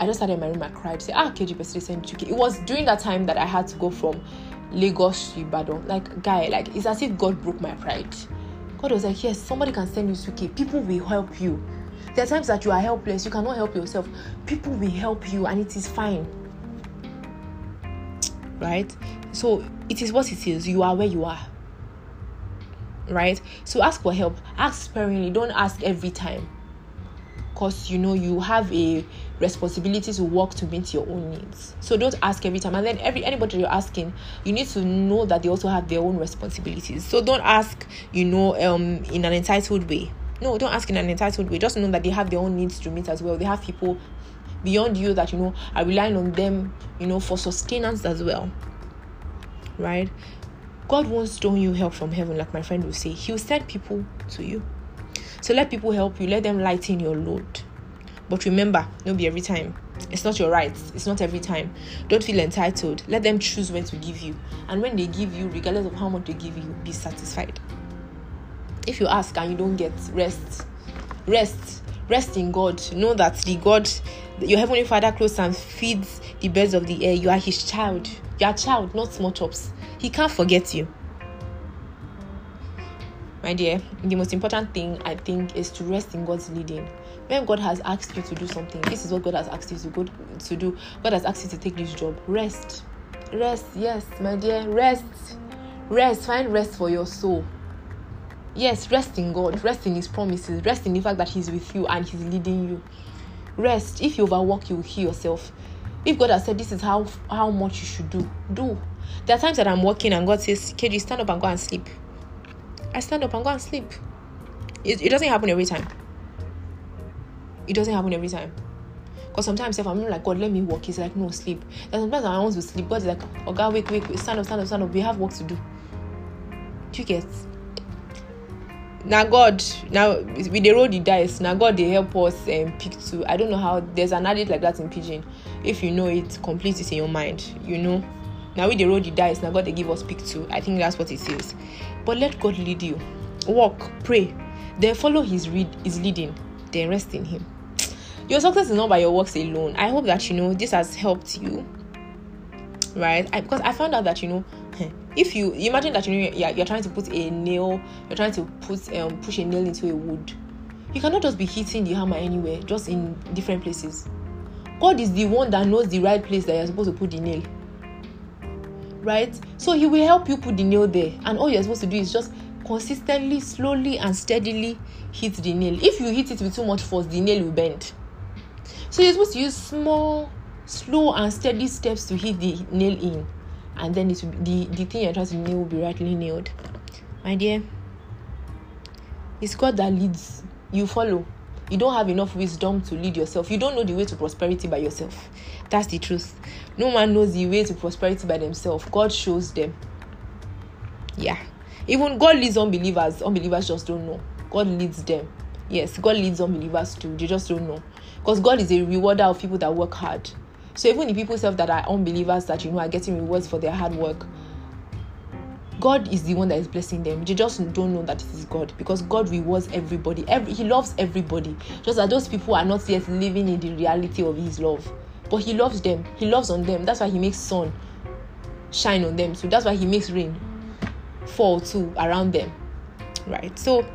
I just sat in my room. I cried. Say, ah, KG Pestle sent you. It was during that time that I had to go from Lagos to Ibadan. Like, guy, like it's as if God broke my pride. God was like, yes, somebody can send you 2K. People will help you. There are times that you are helpless. You cannot help yourself. People will help you, and it is fine. Right? So it is what it is. You are where you are right? So ask for help. Ask sparingly. Don't ask every time. Because you know you have a responsibility to work to meet your own needs. So don't ask every time. And then every anybody you're asking, you need to know that they also have their own responsibilities. So don't ask, you know, um in an entitled way. No, don't ask in an entitled way. Just know that they have their own needs to meet as well. They have people beyond you that you know are relying on them, you know, for sustenance as well. Right? God won't stone you help from heaven, like my friend will say. He'll send people to you. So let people help you, let them lighten your load. But remember, don't be every time. It's not your right. It's not every time. Don't feel entitled. Let them choose when to give you. And when they give you, regardless of how much they give you, be satisfied. If you ask and you don't get rest, rest, rest in God. Know that the God, your heavenly Father, clothes and feeds the birds of the air. You are His child. You are child, not small chops. He can't forget you. My dear, the most important thing I think is to rest in God's leading. When God has asked you to do something, this is what God has asked you to go to do. God has asked you to take this job. Rest. Rest, yes, my dear. Rest. Rest. Find rest for your soul. Yes, rest in God, rest in His promises, rest in the fact that He's with you and He's leading you. Rest. If you overwork, you will heal yourself. If God has said this is how how much you should do, do. There are times that I'm working and God says, KG, stand up and go and sleep. I stand up and go and sleep. It, it doesn't happen every time. It doesn't happen every time. Because sometimes if I'm like, God, let me work, He's like, no, sleep. And sometimes I want to sleep. God's like, oh God, wake, wake, stand up, stand up, stand up. We have work to do. Do you get? Now God, now with the roll the dice. Now God, they help us um, pick two. I don't know how. There's an adage like that in pidgin. If you know it, complete it in your mind. You know. Now we the roll the dice. Now God, they give us pick two. I think that's what it says. But let God lead you. Walk, pray, then follow His read, His leading. Then rest in Him. Your success is not by your works alone. I hope that you know this has helped you. Right? I, because I found out that you know if you imagine that you know you're, you're trying to put a nail you're trying to put um, push a nail into a wood you cannot just be hitting the hammer anywhere just in different places god is the one that knows the right place that you're supposed to put the nail right so he will help you put the nail there and all you're supposed to do is just consistently slowly and steadily hit the nail if you hit it with too much force the nail will bend so you're supposed to use small slow and steady steps to hit the nail in and then it will be, the, the thing you're trying to nail will be rightly nailed. My dear, it's God that leads. You follow. You don't have enough wisdom to lead yourself. You don't know the way to prosperity by yourself. That's the truth. No man knows the way to prosperity by themselves. God shows them. Yeah. Even God leads unbelievers. Unbelievers just don't know. God leads them. Yes, God leads unbelievers too. They just don't know. Because God is a rewarder of people that work hard. So even the people self that are unbelievers that you know are getting rewards for their hard work, God is the one that is blessing them. They just don't know that it is God because God rewards everybody. Every He loves everybody. Just that those people are not yet living in the reality of His love, but He loves them. He loves on them. That's why He makes sun shine on them. So that's why He makes rain fall too around them. Right. So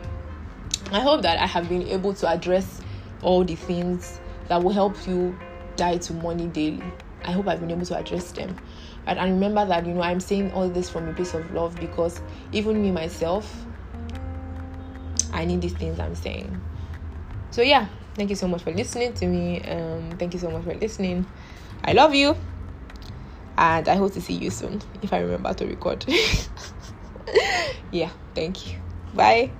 I hope that I have been able to address all the things that will help you die to money daily. I hope I've been able to address them. And, and remember that, you know, I'm saying all this from a place of love because even me myself, I need these things I'm saying. So, yeah, thank you so much for listening to me. Um, thank you so much for listening. I love you. And I hope to see you soon if I remember to record. yeah, thank you. Bye.